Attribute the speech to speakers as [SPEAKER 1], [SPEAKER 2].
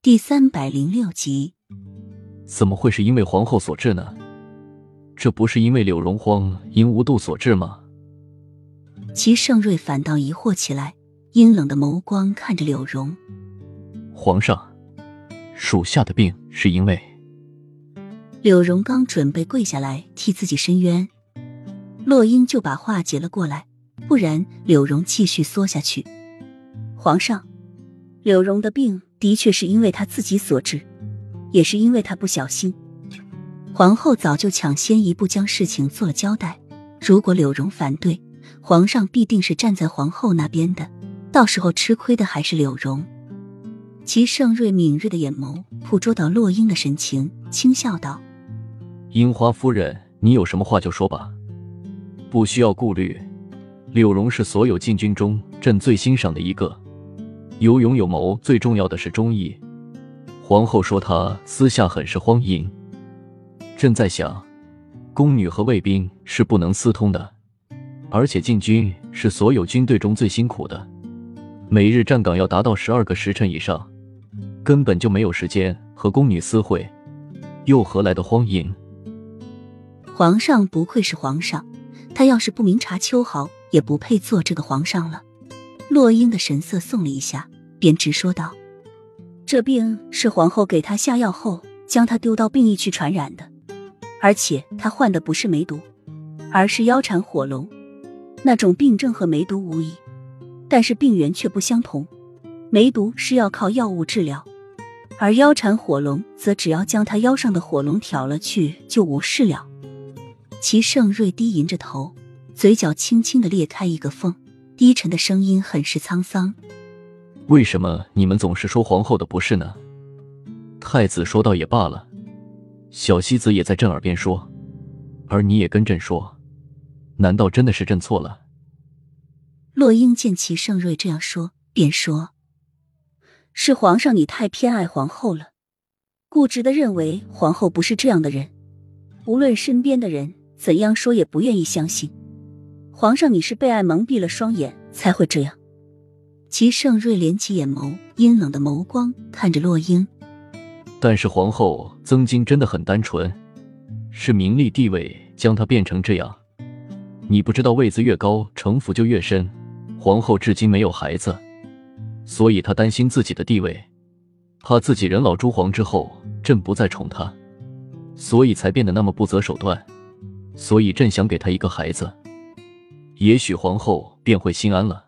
[SPEAKER 1] 第三百零六集，
[SPEAKER 2] 怎么会是因为皇后所致呢？这不是因为柳荣荒因无度所致吗？
[SPEAKER 1] 齐盛瑞反倒疑惑起来，阴冷的眸光看着柳荣。
[SPEAKER 2] 皇上，属下的病是因为……
[SPEAKER 1] 柳荣刚准备跪下来替自己伸冤，洛英就把话接了过来，不然柳荣继续缩下去。皇上，柳荣的病的确是因为他自己所致，也是因为他不小心。皇后早就抢先一步将事情做了交代，如果柳荣反对，皇上必定是站在皇后那边的，到时候吃亏的还是柳荣。齐盛瑞敏锐的眼眸捕捉到洛英的神情，轻笑道。
[SPEAKER 2] 樱花夫人，你有什么话就说吧，不需要顾虑。柳荣是所有禁军中朕最欣赏的一个，有勇有谋，最重要的是忠义。皇后说他私下很是荒淫，朕在想，宫女和卫兵是不能私通的，而且禁军是所有军队中最辛苦的，每日站岗要达到十二个时辰以上，根本就没有时间和宫女私会，又何来的荒淫？
[SPEAKER 1] 皇上不愧是皇上，他要是不明察秋毫，也不配做这个皇上了。洛英的神色松了一下，便直说道：“这病是皇后给他下药后，将他丢到病疫去传染的，而且他患的不是梅毒，而是腰缠火龙。那种病症和梅毒无异，但是病源却不相同。梅毒是要靠药物治疗，而腰缠火龙则只要将他腰上的火龙挑了去，就无事了。”齐盛瑞低吟着头，嘴角轻轻的裂开一个缝，低沉的声音很是沧桑：“
[SPEAKER 2] 为什么你们总是说皇后的不是呢？太子说道也罢了，小西子也在朕耳边说，而你也跟朕说，难道真的是朕错了？”
[SPEAKER 1] 洛英见齐盛瑞这样说，便说：“是皇上你太偏爱皇后了，固执的认为皇后不是这样的人，无论身边的人。”怎样说也不愿意相信，皇上，你是被爱蒙蔽了双眼才会这样。齐盛瑞敛起眼眸，阴冷的眸光看着洛英。
[SPEAKER 2] 但是皇后曾经真的很单纯，是名利地位将她变成这样。你不知道位子越高，城府就越深。皇后至今没有孩子，所以她担心自己的地位，怕自己人老珠黄之后，朕不再宠她，所以才变得那么不择手段。所以，朕想给她一个孩子，也许皇后便会心安了。